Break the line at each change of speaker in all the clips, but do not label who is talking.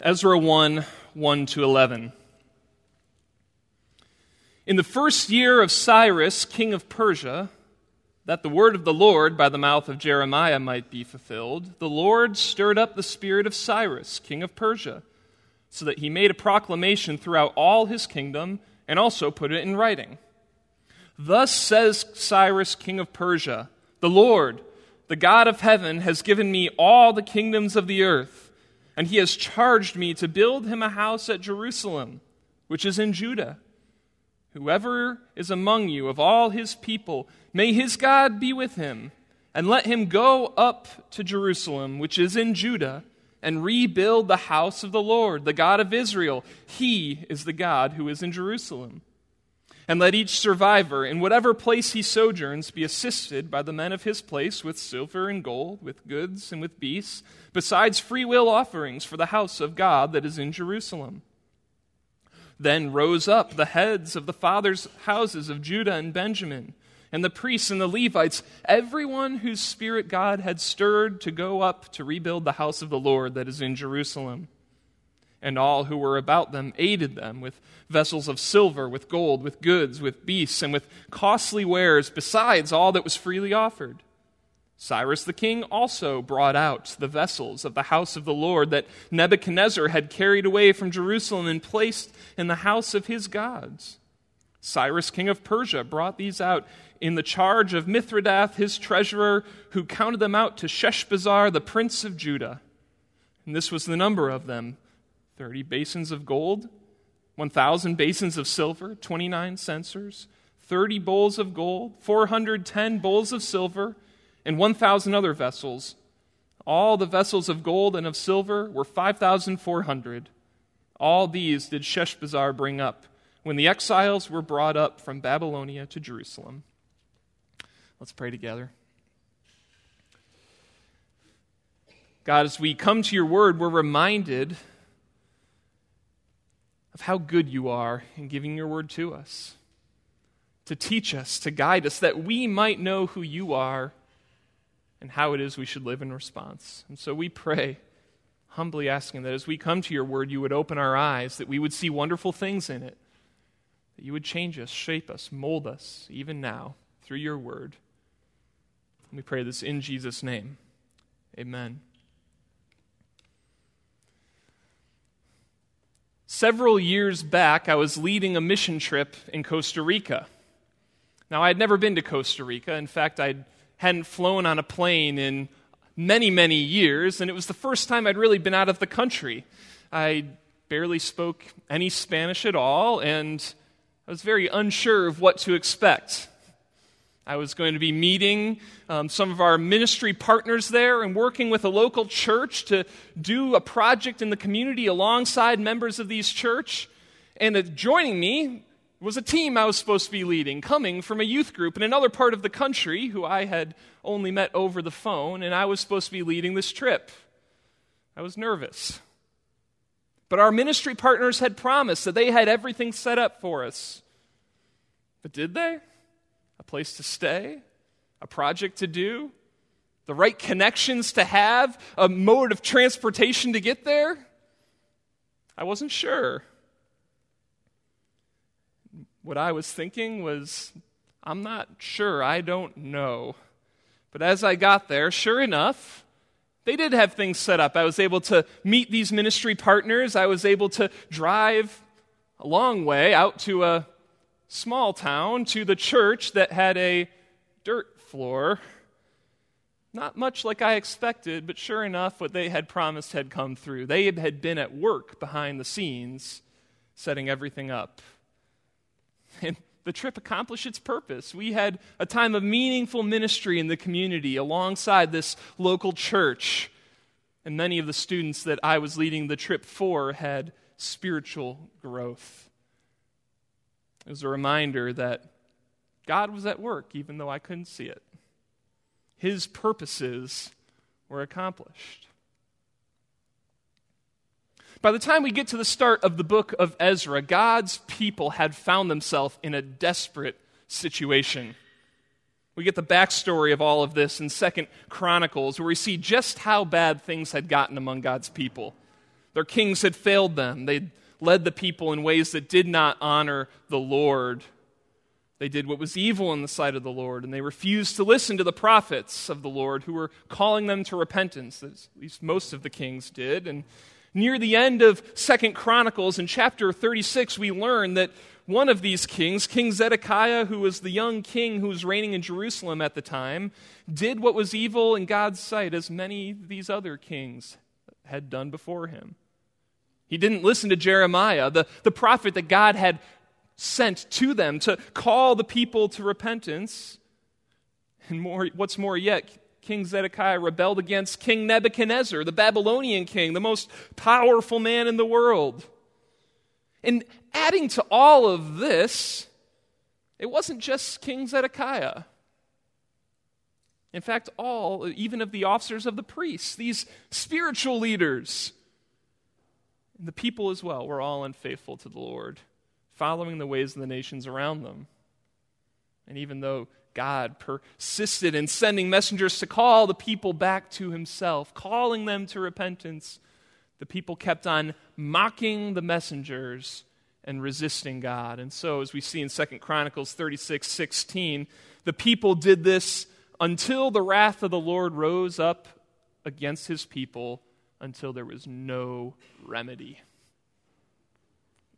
Ezra 1 1 to 11. In the first year of Cyrus, king of Persia, that the word of the Lord by the mouth of Jeremiah might be fulfilled, the Lord stirred up the spirit of Cyrus, king of Persia, so that he made a proclamation throughout all his kingdom and also put it in writing. Thus says Cyrus, king of Persia The Lord, the God of heaven, has given me all the kingdoms of the earth and he has charged me to build him a house at Jerusalem, which is in Judah. Whoever is among you of all his people, may his God be with him, and let him go up to Jerusalem, which is in Judah, and rebuild the house of the Lord, the God of Israel. He is the God who is in Jerusalem. And let each survivor, in whatever place he sojourns, be assisted by the men of his place with silver and gold, with goods and with beasts, besides freewill offerings for the house of God that is in Jerusalem. Then rose up the heads of the fathers' houses of Judah and Benjamin, and the priests and the Levites, everyone whose spirit God had stirred to go up to rebuild the house of the Lord that is in Jerusalem and all who were about them aided them with vessels of silver, with gold, with goods, with beasts, and with costly wares, besides all that was freely offered. Cyrus the king also brought out the vessels of the house of the Lord that Nebuchadnezzar had carried away from Jerusalem and placed in the house of his gods. Cyrus king of Persia brought these out in the charge of Mithredath his treasurer, who counted them out to Sheshbazzar the prince of Judah. And this was the number of them 30 basins of gold, 1,000 basins of silver, 29 censers, 30 bowls of gold, 410 bowls of silver, and 1,000 other vessels. All the vessels of gold and of silver were 5,400. All these did Sheshbazzar bring up when the exiles were brought up from Babylonia to Jerusalem. Let's pray together. God, as we come to your word, we're reminded of how good you are in giving your word to us, to teach us, to guide us, that we might know who you are and how it is we should live in response. And so we pray, humbly asking that as we come to your word, you would open our eyes, that we would see wonderful things in it, that you would change us, shape us, mold us, even now, through your word. And we pray this in Jesus' name. Amen. Several years back, I was leading a mission trip in Costa Rica. Now, I had never been to Costa Rica. In fact, I hadn't flown on a plane in many, many years, and it was the first time I'd really been out of the country. I barely spoke any Spanish at all, and I was very unsure of what to expect. I was going to be meeting um, some of our ministry partners there and working with a local church to do a project in the community alongside members of these church. And joining me was a team I was supposed to be leading, coming from a youth group in another part of the country who I had only met over the phone, and I was supposed to be leading this trip. I was nervous. But our ministry partners had promised that they had everything set up for us. But did they? A place to stay, a project to do, the right connections to have, a mode of transportation to get there? I wasn't sure. What I was thinking was, I'm not sure, I don't know. But as I got there, sure enough, they did have things set up. I was able to meet these ministry partners. I was able to drive a long way out to a small town to the church that had a dirt floor. Not much like I expected, but sure enough, what they had promised had come through. They had been at work behind the scenes, setting everything up. And the trip accomplished its purpose. We had a time of meaningful ministry in the community alongside this local church. And many of the students that I was leading the trip for had spiritual growth. It was a reminder that God was at work even though I couldn't see it. His purposes were accomplished. By the time we get to the start of the book of Ezra, God's people had found themselves in a desperate situation. We get the backstory of all of this in Second Chronicles, where we see just how bad things had gotten among God's people. Their kings had failed them. They led the people in ways that did not honor the Lord. They did what was evil in the sight of the Lord, and they refused to listen to the prophets of the Lord who were calling them to repentance, at least most of the kings did. And near the end of Second Chronicles, in chapter 36, we learn that one of these kings, King Zedekiah, who was the young king who was reigning in Jerusalem at the time, did what was evil in God's sight, as many of these other kings had done before him. He didn't listen to Jeremiah, the, the prophet that God had sent to them to call the people to repentance. And more, what's more yet, King Zedekiah rebelled against King Nebuchadnezzar, the Babylonian king, the most powerful man in the world. And adding to all of this, it wasn't just King Zedekiah. In fact, all, even of the officers of the priests, these spiritual leaders, the people as well, were all unfaithful to the Lord, following the ways of the nations around them. And even though God persisted in sending messengers to call the people back to himself, calling them to repentance, the people kept on mocking the messengers and resisting God. And so, as we see in 2 Chronicles 36 16, the people did this until the wrath of the Lord rose up against his people until there was no remedy.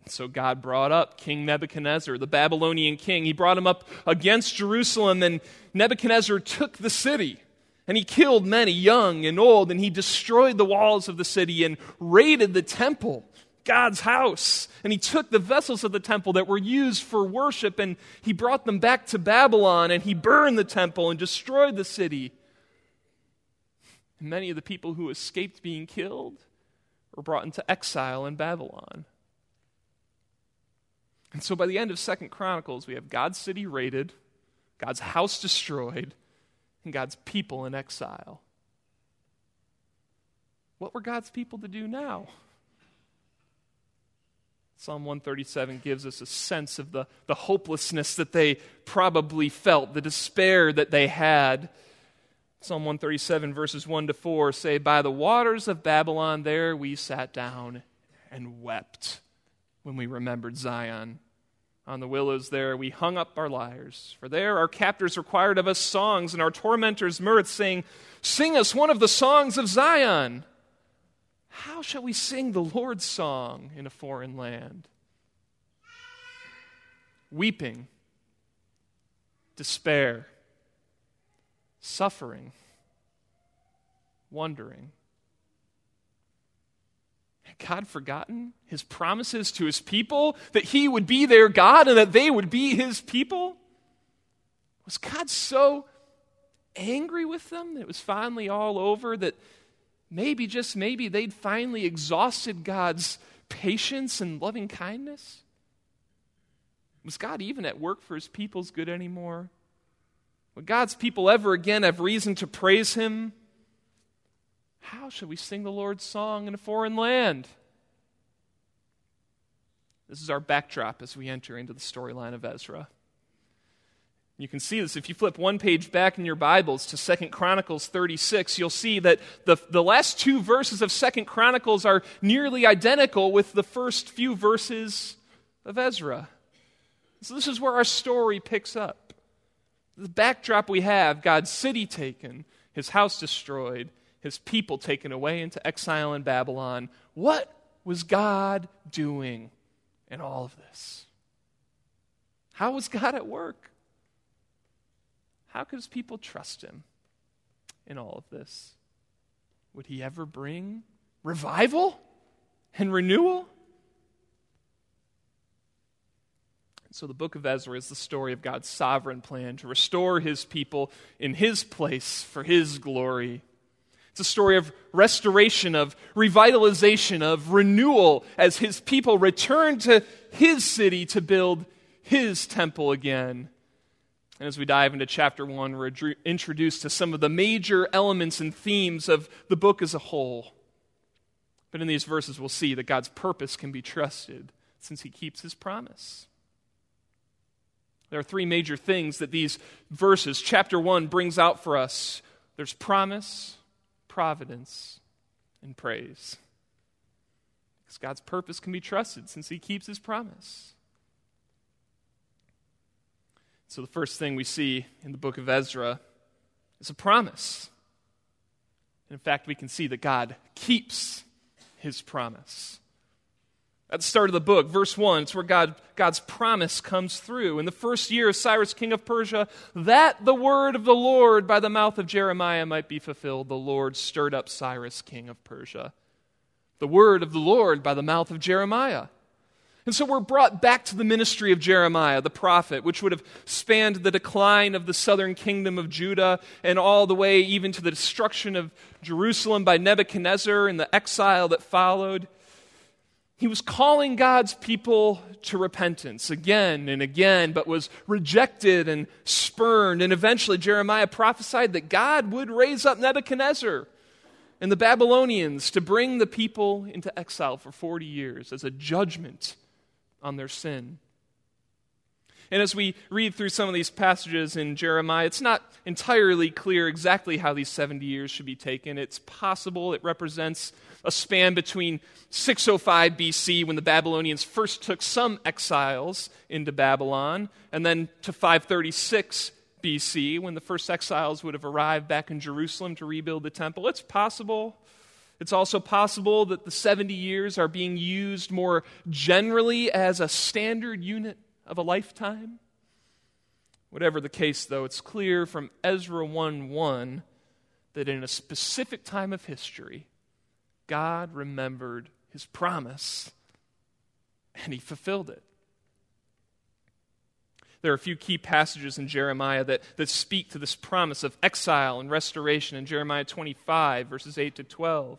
So God brought up King Nebuchadnezzar, the Babylonian king. He brought him up against Jerusalem, and Nebuchadnezzar took the city. And he killed many, young and old, and he destroyed the walls of the city and raided the temple, God's house. And he took the vessels of the temple that were used for worship and he brought them back to Babylon and he burned the temple and destroyed the city. And many of the people who escaped being killed were brought into exile in Babylon. And so by the end of Second Chronicles, we have God's city raided, God's house destroyed, and God's people in exile. What were God's people to do now? Psalm 137 gives us a sense of the, the hopelessness that they probably felt, the despair that they had. Psalm 137, verses 1 to 4 say, By the waters of Babylon, there we sat down and wept when we remembered Zion. On the willows there we hung up our lyres. For there our captors required of us songs, and our tormentors mirth, saying, Sing us one of the songs of Zion. How shall we sing the Lord's song in a foreign land? Weeping, despair, suffering, wondering. Had God forgotten his promises to his people that he would be their God and that they would be his people? Was God so angry with them that it was finally all over that maybe, just maybe, they'd finally exhausted God's patience and loving kindness? Was God even at work for his people's good anymore? Would God's people ever again have reason to praise him? How shall we sing the Lord's song in a foreign land? This is our backdrop as we enter into the storyline of Ezra. You can see this if you flip one page back in your Bibles to Second Chronicles 36, you'll see that the, the last two verses of Second Chronicles are nearly identical with the first few verses of Ezra. So this is where our story picks up. The backdrop we have God's city taken, his house destroyed, his people taken away into exile in Babylon. What was God doing in all of this? How was God at work? How could his people trust him in all of this? Would he ever bring revival and renewal? So, the book of Ezra is the story of God's sovereign plan to restore his people in his place for his glory. It's a story of restoration, of revitalization, of renewal as his people return to his city to build his temple again. And as we dive into chapter one, we're introduced to some of the major elements and themes of the book as a whole. But in these verses, we'll see that God's purpose can be trusted since he keeps his promise. There are three major things that these verses, chapter 1, brings out for us there's promise, providence, and praise. Because God's purpose can be trusted since he keeps his promise. So, the first thing we see in the book of Ezra is a promise. In fact, we can see that God keeps his promise. At the start of the book, verse 1, it's where God, God's promise comes through. In the first year of Cyrus, king of Persia, that the word of the Lord by the mouth of Jeremiah might be fulfilled, the Lord stirred up Cyrus, king of Persia. The word of the Lord by the mouth of Jeremiah. And so we're brought back to the ministry of Jeremiah, the prophet, which would have spanned the decline of the southern kingdom of Judah and all the way even to the destruction of Jerusalem by Nebuchadnezzar and the exile that followed. He was calling God's people to repentance again and again, but was rejected and spurned. And eventually, Jeremiah prophesied that God would raise up Nebuchadnezzar and the Babylonians to bring the people into exile for 40 years as a judgment on their sin. And as we read through some of these passages in Jeremiah, it's not entirely clear exactly how these 70 years should be taken. It's possible it represents a span between 605 BC, when the Babylonians first took some exiles into Babylon, and then to 536 BC, when the first exiles would have arrived back in Jerusalem to rebuild the temple. It's possible it's also possible that the 70 years are being used more generally as a standard unit of a lifetime. Whatever the case, though, it's clear from Ezra 1 1 that in a specific time of history, God remembered his promise and he fulfilled it. There are a few key passages in Jeremiah that, that speak to this promise of exile and restoration in Jeremiah 25, verses 8 to 12.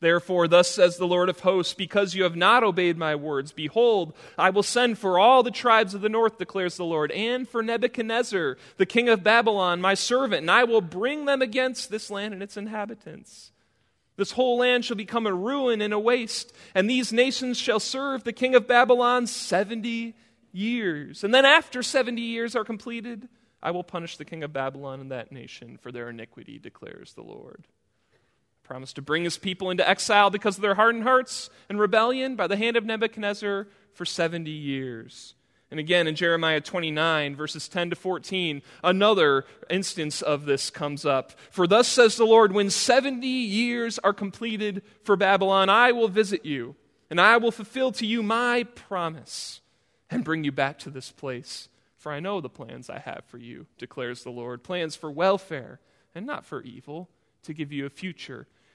Therefore, thus says the Lord of hosts, because you have not obeyed my words, behold, I will send for all the tribes of the north, declares the Lord, and for Nebuchadnezzar, the king of Babylon, my servant, and I will bring them against this land and its inhabitants. This whole land shall become a ruin and a waste, and these nations shall serve the king of Babylon 70 years. And then, after 70 years are completed, I will punish the king of Babylon and that nation for their iniquity, declares the Lord promised to bring his people into exile because of their hardened hearts and rebellion by the hand of Nebuchadnezzar for 70 years. And again, in Jeremiah 29, verses 10 to 14, another instance of this comes up. For thus says the Lord, when 70 years are completed for Babylon, I will visit you, and I will fulfill to you my promise and bring you back to this place. For I know the plans I have for you, declares the Lord plans for welfare and not for evil, to give you a future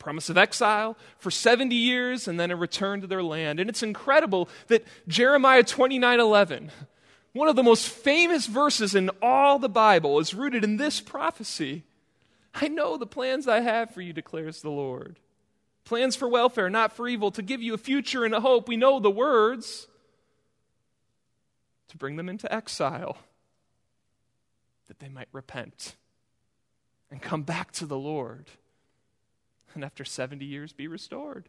promise of exile for 70 years and then a return to their land. And it's incredible that Jeremiah 29 11, one of the most famous verses in all the Bible, is rooted in this prophecy. I know the plans I have for you, declares the Lord. Plans for welfare, not for evil, to give you a future and a hope. We know the words. To bring them into exile, that they might repent and come back to the Lord and after 70 years be restored.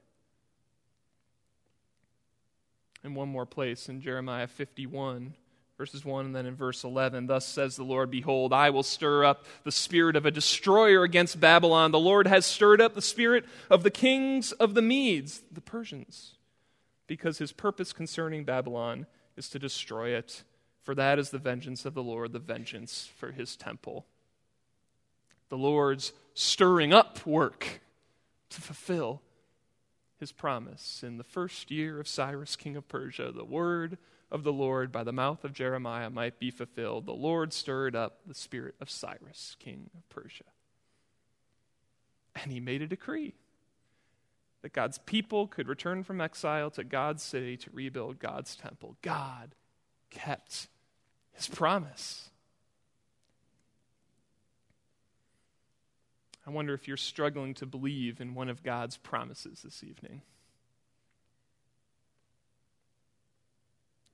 In one more place in Jeremiah 51, verses 1 and then in verse 11 Thus says the Lord, Behold, I will stir up the spirit of a destroyer against Babylon. The Lord has stirred up the spirit of the kings of the Medes, the Persians, because his purpose concerning Babylon is to destroy it. For that is the vengeance of the Lord, the vengeance for his temple. The Lord's stirring up work to fulfill his promise. In the first year of Cyrus, king of Persia, the word of the Lord by the mouth of Jeremiah might be fulfilled. The Lord stirred up the spirit of Cyrus, king of Persia. And he made a decree that God's people could return from exile to God's city to rebuild God's temple. God kept his promise. I wonder if you're struggling to believe in one of God's promises this evening.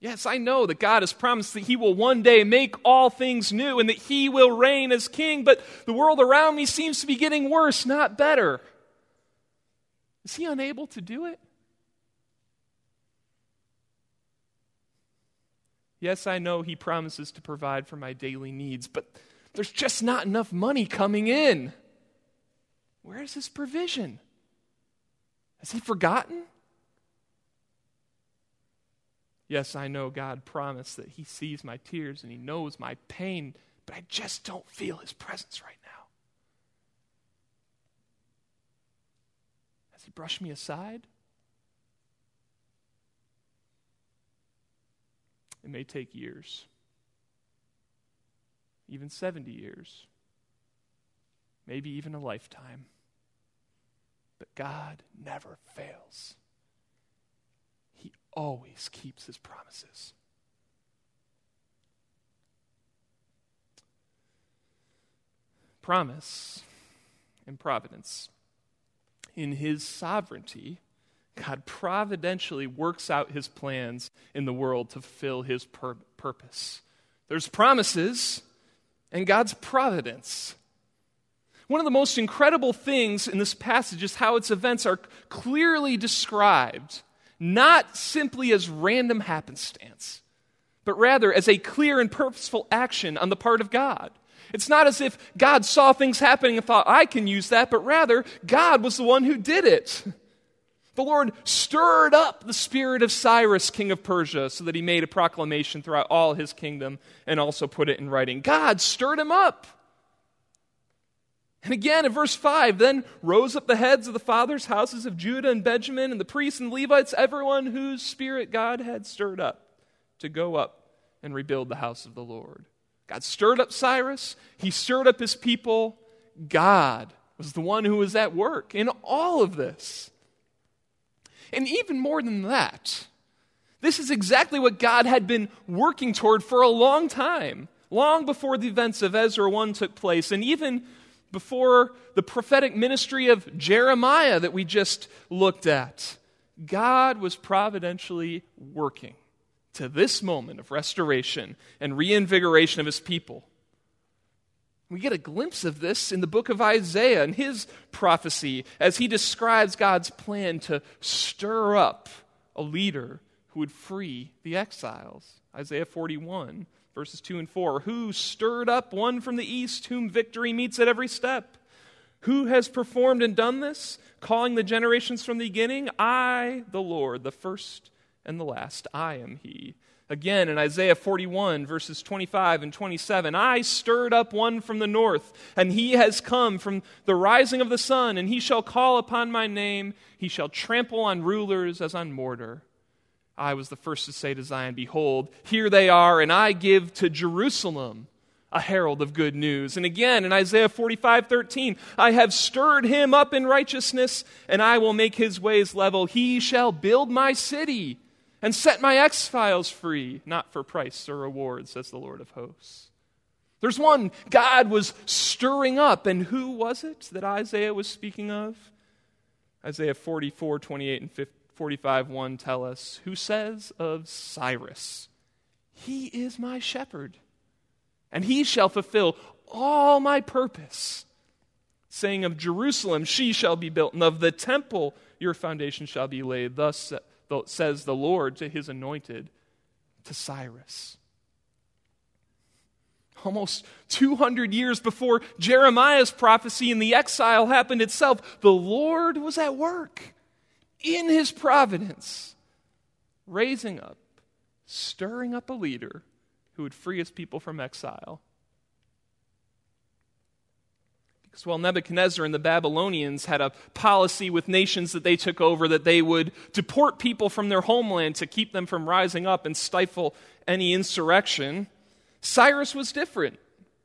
Yes, I know that God has promised that He will one day make all things new and that He will reign as King, but the world around me seems to be getting worse, not better. Is He unable to do it? Yes, I know He promises to provide for my daily needs, but there's just not enough money coming in. Where is His provision? Has He forgotten? Yes, I know God promised that He sees my tears and He knows my pain, but I just don't feel His presence right now. Has He brushed me aside? It may take years, even 70 years, maybe even a lifetime. But God never fails He always keeps his promises. Promise and providence. In his sovereignty, God providentially works out his plans in the world to fulfill his pur- purpose. There's promises and God's providence. One of the most incredible things in this passage is how its events are clearly described not simply as random happenstance, but rather as a clear and purposeful action on the part of God. It's not as if God saw things happening and thought, I can use that, but rather, God was the one who did it. The Lord stirred up the spirit of Cyrus, king of Persia, so that he made a proclamation throughout all his kingdom and also put it in writing. God stirred him up. And again in verse 5 then rose up the heads of the fathers' houses of Judah and Benjamin, and the priests and Levites, everyone whose spirit God had stirred up to go up and rebuild the house of the Lord. God stirred up Cyrus, he stirred up his people. God was the one who was at work in all of this. And even more than that, this is exactly what God had been working toward for a long time, long before the events of Ezra 1 took place, and even before the prophetic ministry of Jeremiah that we just looked at. God was providentially working to this moment of restoration and reinvigoration of his people. We get a glimpse of this in the book of Isaiah and his prophecy as he describes God's plan to stir up a leader who would free the exiles. Isaiah 41 verses 2 and 4. Who stirred up one from the east, whom victory meets at every step? Who has performed and done this, calling the generations from the beginning? I, the Lord, the first and the last. I am He. Again, in Isaiah 41, verses 25 and 27, I stirred up one from the north, and he has come from the rising of the sun, and he shall call upon my name. He shall trample on rulers as on mortar. I was the first to say to Zion, Behold, here they are, and I give to Jerusalem a herald of good news. And again in Isaiah 45 13, I have stirred him up in righteousness, and I will make his ways level. He shall build my city and set my exiles free, not for price or reward, says the Lord of hosts. There's one God was stirring up, and who was it that Isaiah was speaking of? Isaiah 44 28 and 50. 45 1 tell us, who says of Cyrus, He is my shepherd, and he shall fulfill all my purpose. Saying of Jerusalem, she shall be built, and of the temple your foundation shall be laid. Thus says the Lord to his anointed, to Cyrus. Almost 200 years before Jeremiah's prophecy and the exile happened itself, the Lord was at work in his providence, raising up, stirring up a leader who would free his people from exile. Because while Nebuchadnezzar and the Babylonians had a policy with nations that they took over that they would deport people from their homeland to keep them from rising up and stifle any insurrection, Cyrus was different.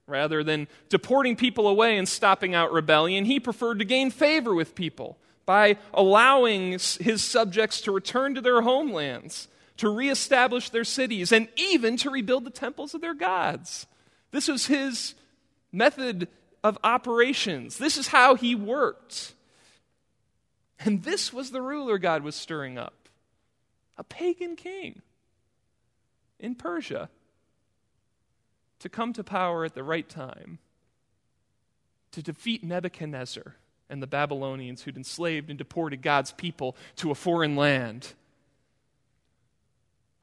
Rather than deporting people away and stopping out rebellion, he preferred to gain favor with people by allowing his subjects to return to their homelands, to reestablish their cities, and even to rebuild the temples of their gods. This was his method of operations. This is how he worked. And this was the ruler God was stirring up a pagan king. in Persia to come to power at the right time, to defeat Nebuchadnezzar and the Babylonians who'd enslaved and deported God's people to a foreign land.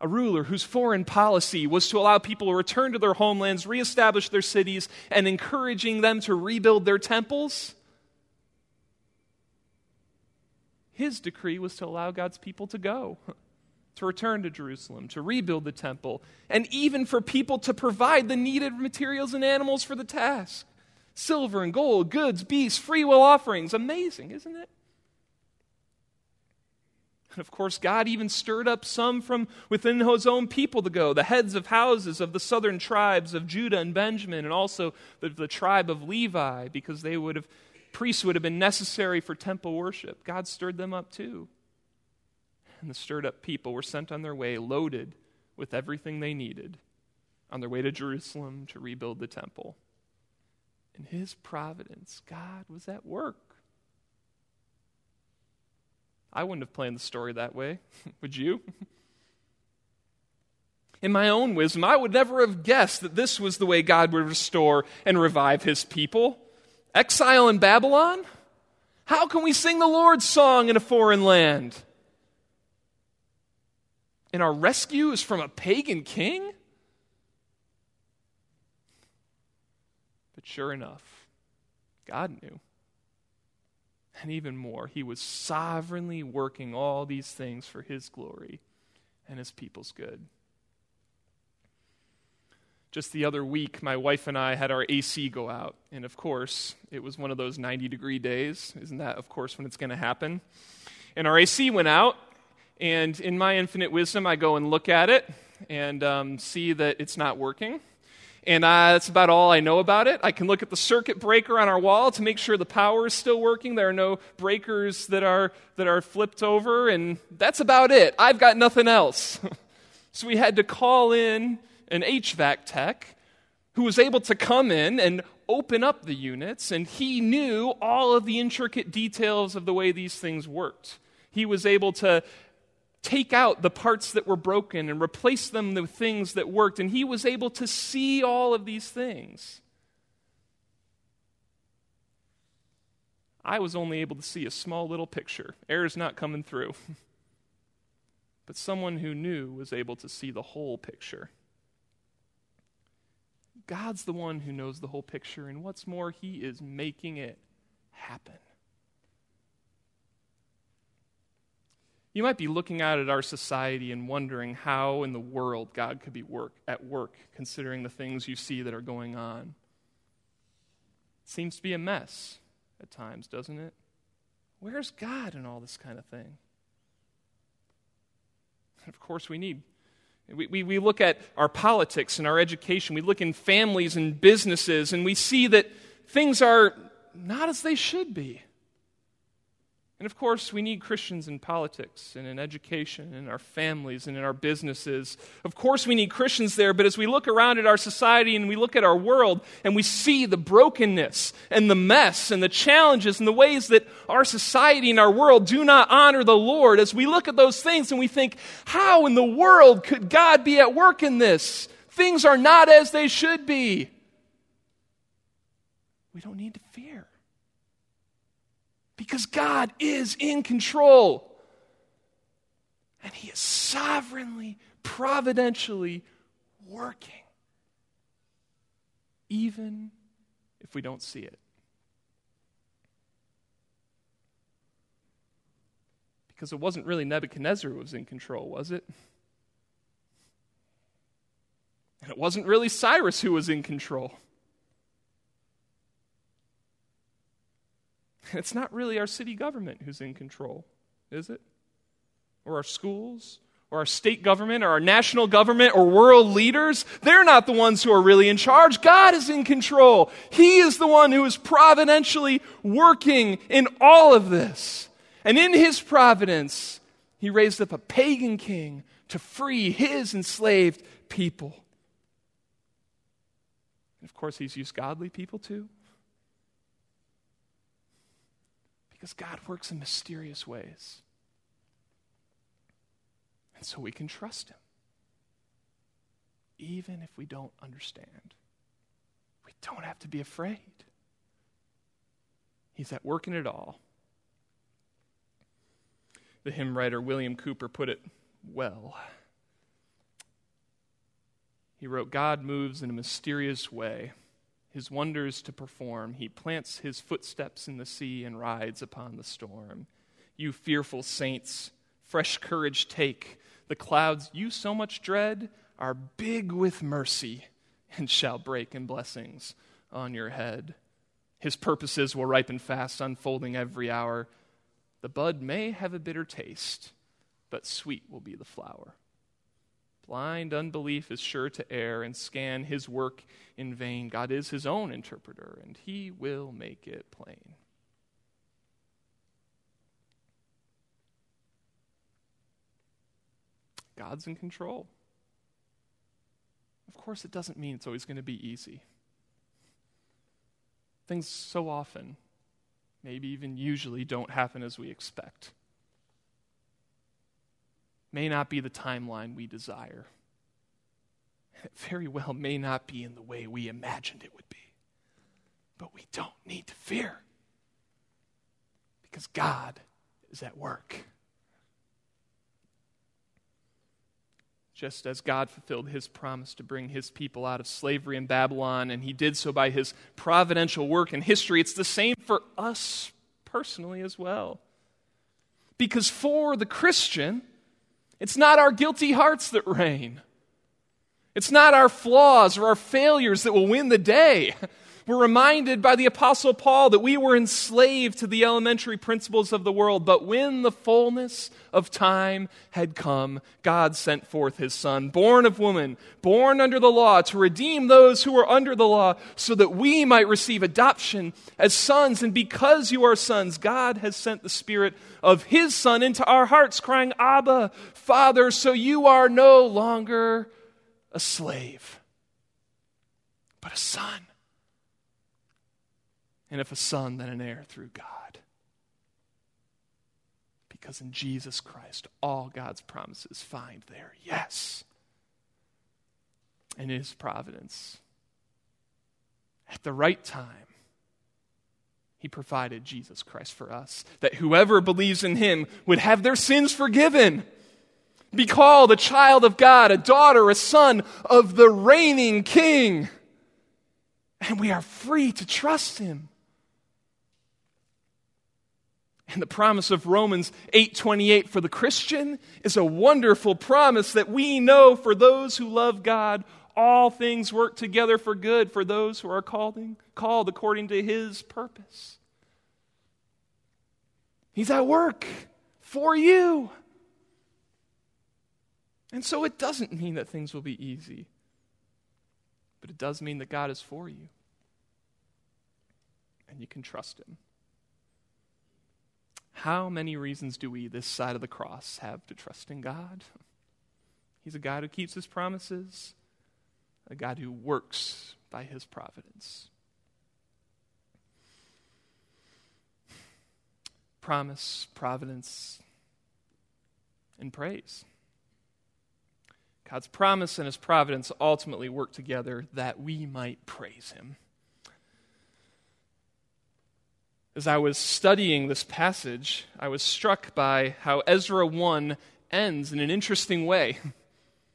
A ruler whose foreign policy was to allow people to return to their homelands, reestablish their cities, and encouraging them to rebuild their temples. His decree was to allow God's people to go, to return to Jerusalem, to rebuild the temple, and even for people to provide the needed materials and animals for the task silver and gold, goods, beasts, free will offerings. Amazing, isn't it? And of course, God even stirred up some from within his own people to go, the heads of houses of the southern tribes of Judah and Benjamin, and also the, the tribe of Levi, because they would have, priests would have been necessary for temple worship. God stirred them up too. And the stirred up people were sent on their way, loaded with everything they needed, on their way to Jerusalem to rebuild the temple. In His providence, God was at work. I wouldn't have planned the story that way. would you? In my own wisdom, I would never have guessed that this was the way God would restore and revive his people. Exile in Babylon? How can we sing the Lord's song in a foreign land? And our rescue is from a pagan king? But sure enough, God knew. And even more, He was sovereignly working all these things for His glory and His people's good. Just the other week, my wife and I had our AC go out. And of course, it was one of those 90 degree days. Isn't that, of course, when it's going to happen? And our AC went out. And in my infinite wisdom, I go and look at it and um, see that it's not working and that's about all I know about it. I can look at the circuit breaker on our wall to make sure the power is still working. There are no breakers that are, that are flipped over, and that's about it. I've got nothing else. so we had to call in an HVAC tech who was able to come in and open up the units, and he knew all of the intricate details of the way these things worked. He was able to take out the parts that were broken and replace them with things that worked. And he was able to see all of these things. I was only able to see a small little picture. Air's not coming through. but someone who knew was able to see the whole picture. God's the one who knows the whole picture, and what's more, He is making it happen. You might be looking out at our society and wondering how in the world God could be work, at work, considering the things you see that are going on. It seems to be a mess at times, doesn't it? Where's God in all this kind of thing? And of course, we need. We, we, we look at our politics and our education. We look in families and businesses, and we see that things are not as they should be. And of course, we need Christians in politics and in education and in our families and in our businesses. Of course, we need Christians there, but as we look around at our society and we look at our world and we see the brokenness and the mess and the challenges and the ways that our society and our world do not honor the Lord, as we look at those things and we think, how in the world could God be at work in this? Things are not as they should be. We don't need to fear because God is in control. And He is sovereignly, providentially working, even if we don't see it. Because it wasn't really Nebuchadnezzar who was in control, was it? And it wasn't really Cyrus who was in control. It's not really our city government who's in control, is it? Or our schools? Or our state government, or our national government, or world leaders, they're not the ones who are really in charge. God is in control. He is the one who is providentially working in all of this. And in his providence, he raised up a pagan king to free his enslaved people. And of course, he's used godly people too. Because God works in mysterious ways. And so we can trust Him. even if we don't understand. We don't have to be afraid. He's at work in it all. The hymn writer William Cowper put it well. He wrote God moves in a mysterious way, his wonders to perform. He plants his footsteps in the sea and rides upon the storm. You fearful saints, fresh courage take. The clouds you so much dread are big with mercy and shall break in blessings on your head. His purposes will ripen fast, unfolding every hour. The bud may have a bitter taste, but sweet will be the flower. Blind unbelief is sure to err and scan his work in vain. God is his own interpreter, and he will make it plain. God's in control. Of course, it doesn't mean it's always going to be easy. Things so often, maybe even usually, don't happen as we expect. May not be the timeline we desire. It very well may not be in the way we imagined it would be. But we don't need to fear because God is at work. just as God fulfilled his promise to bring his people out of slavery in Babylon, and he did so by his providential work in history, it's the same for us personally as well. Because for the Christian, it's not our guilty hearts that reign. It's not our flaws or our failures that will win the day. We're reminded by the Apostle Paul that we were enslaved to the elementary principles of the world, but when the fullness of time had come, God sent forth his Son, born of woman, born under the law, to redeem those who were under the law, so that we might receive adoption as sons. And because you are sons, God has sent the Spirit of his Son into our hearts, crying, Abba, Father, so you are no longer a slave, but a son and if a son, then an heir through God. Because in Jesus Christ, all God's promises find their yes. And his providence, at the right time, he provided Jesus Christ for us, that whoever believes in him would have their sins forgiven, be called a child of God, a daughter, a son of the reigning king. And we are free to trust him. And the promise of Romans 8:28 for the Christian is a wonderful promise that we know for those who love God, all things work together for good for those who are called, called according to his purpose. He's at work for you. And so it doesn't mean that things will be easy, but it does mean that God is for you. And you can trust him. How many reasons do we, this side of the cross, have to trust in God? He's a God who keeps his promises, a God who works by his providence. Promise, providence, and praise. God's promise and his providence ultimately work together that we might praise him. As I was studying this passage, I was struck by how Ezra 1 ends in an interesting way.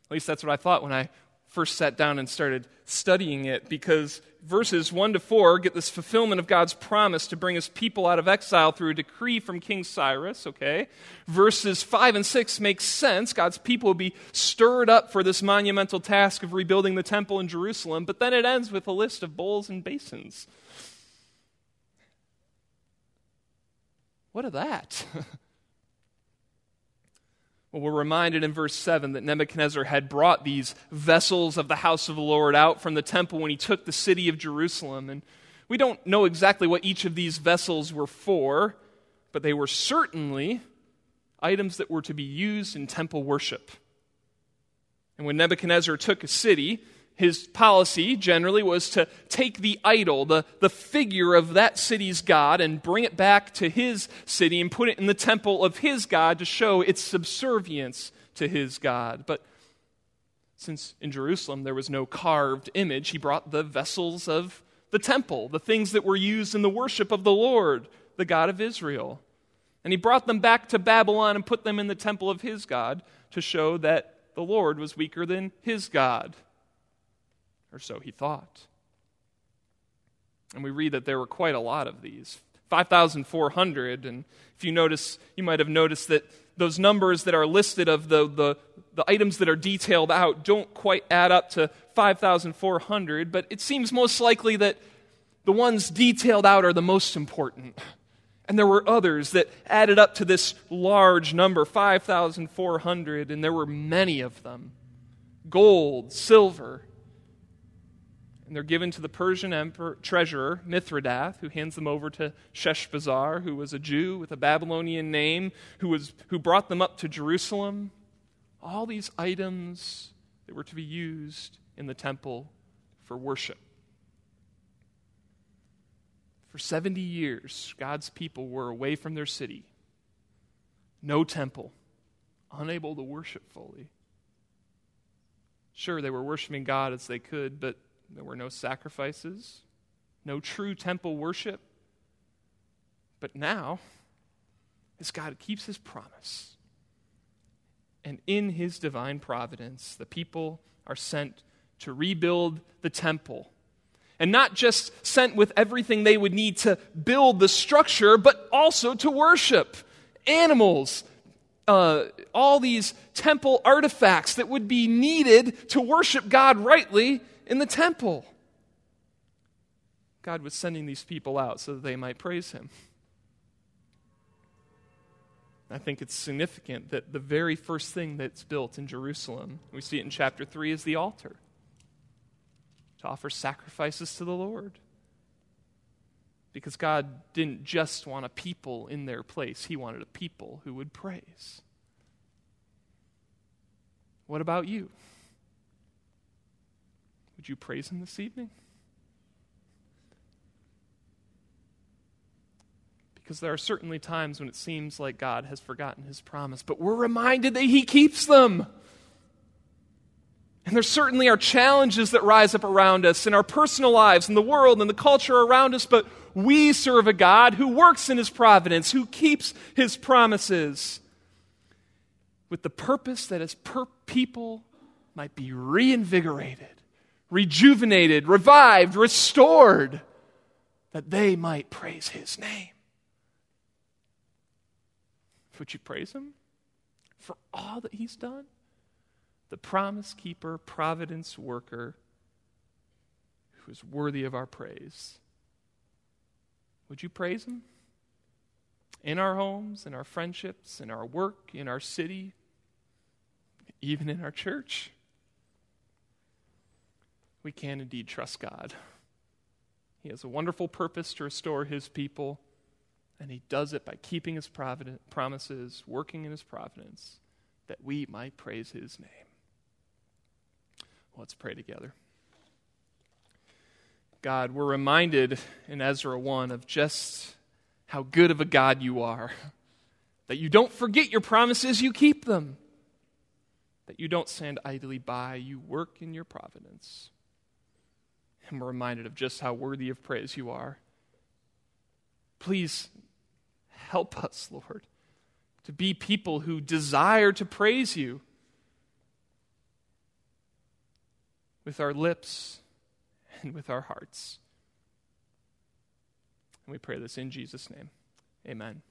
At least that's what I thought when I first sat down and started studying it, because verses 1 to 4 get this fulfillment of God's promise to bring his people out of exile through a decree from King Cyrus, okay? Verses 5 and 6 make sense. God's people will be stirred up for this monumental task of rebuilding the temple in Jerusalem, but then it ends with a list of bowls and basins. What of that? well, we're reminded in verse 7 that Nebuchadnezzar had brought these vessels of the house of the Lord out from the temple when he took the city of Jerusalem. And we don't know exactly what each of these vessels were for, but they were certainly items that were to be used in temple worship. And when Nebuchadnezzar took a city, his policy generally was to take the idol, the, the figure of that city's God, and bring it back to his city and put it in the temple of his God to show its subservience to his God. But Since in Jerusalem there was no carved image, he brought the vessels of the temple, the things that were used in the worship of the Lord, the God of Israel. And he brought them back to Babylon and put them in the temple of his God to show that the Lord was weaker than his God. Or so he thought. And we read that there were quite a lot of these 5,400. And if you notice, you might have noticed that those numbers that are listed of the, the, the items that are detailed out don't quite add up to 5,400, but it seems most likely that the ones detailed out are the most important. And there were others that added up to this large number, 5,400, and there were many of them gold, silver. And they're given to the Persian emperor, treasurer, Mithredath, who hands them over to Sheshbazzar, who was a Jew with a Babylonian name, who, was, who brought them up to Jerusalem. All these items that were to be used in the temple for worship. For 70 years, God's people were away from their city. No temple, unable to worship fully. Sure, they were worshiping God as they could, but there were no sacrifices, no true temple worship. But now, as God keeps his promise, and in his divine providence, the people are sent to rebuild the temple. And not just sent with everything they would need to build the structure, but also to worship animals, uh, all these temple artifacts that would be needed to worship God rightly in the temple. God was sending these people out so that they might praise Him. I think it's significant that the very first thing that's built in Jerusalem, we see it in chapter 3, is the altar to offer sacrifices to the Lord. Because God didn't just want a people in their place, He wanted a people who would praise. What about you? Would you praise Him this evening? Because there are certainly times when it seems like God has forgotten His promise, but we're reminded that He keeps them. And there certainly are challenges that rise up around us in our personal lives, in the world, in the culture around us, but we serve a God who works in His providence, who keeps His promises, with the purpose that His per- people might be reinvigorated, rejuvenated, revived, restored, that they might praise His name. Would you praise Him for all that He's done? the promise keeper, providence worker, who is worthy of our praise. Would you praise him? In our homes, in our friendships, in our work, in our city, even in our church. We can indeed trust God. He has a wonderful purpose to restore his people, and he does it by keeping his promises, working in his providence, that we might praise his name. Let's pray together. God, we're reminded in Ezra 1 of just how good of a God you are. That you don't forget your promises, you keep them. That you don't stand idly by, you work in your providence. And we're reminded of just how worthy of praise you are. Please help us, Lord, to be people who desire to praise you with our lips and with our hearts. And we pray this in Jesus' name. Amen.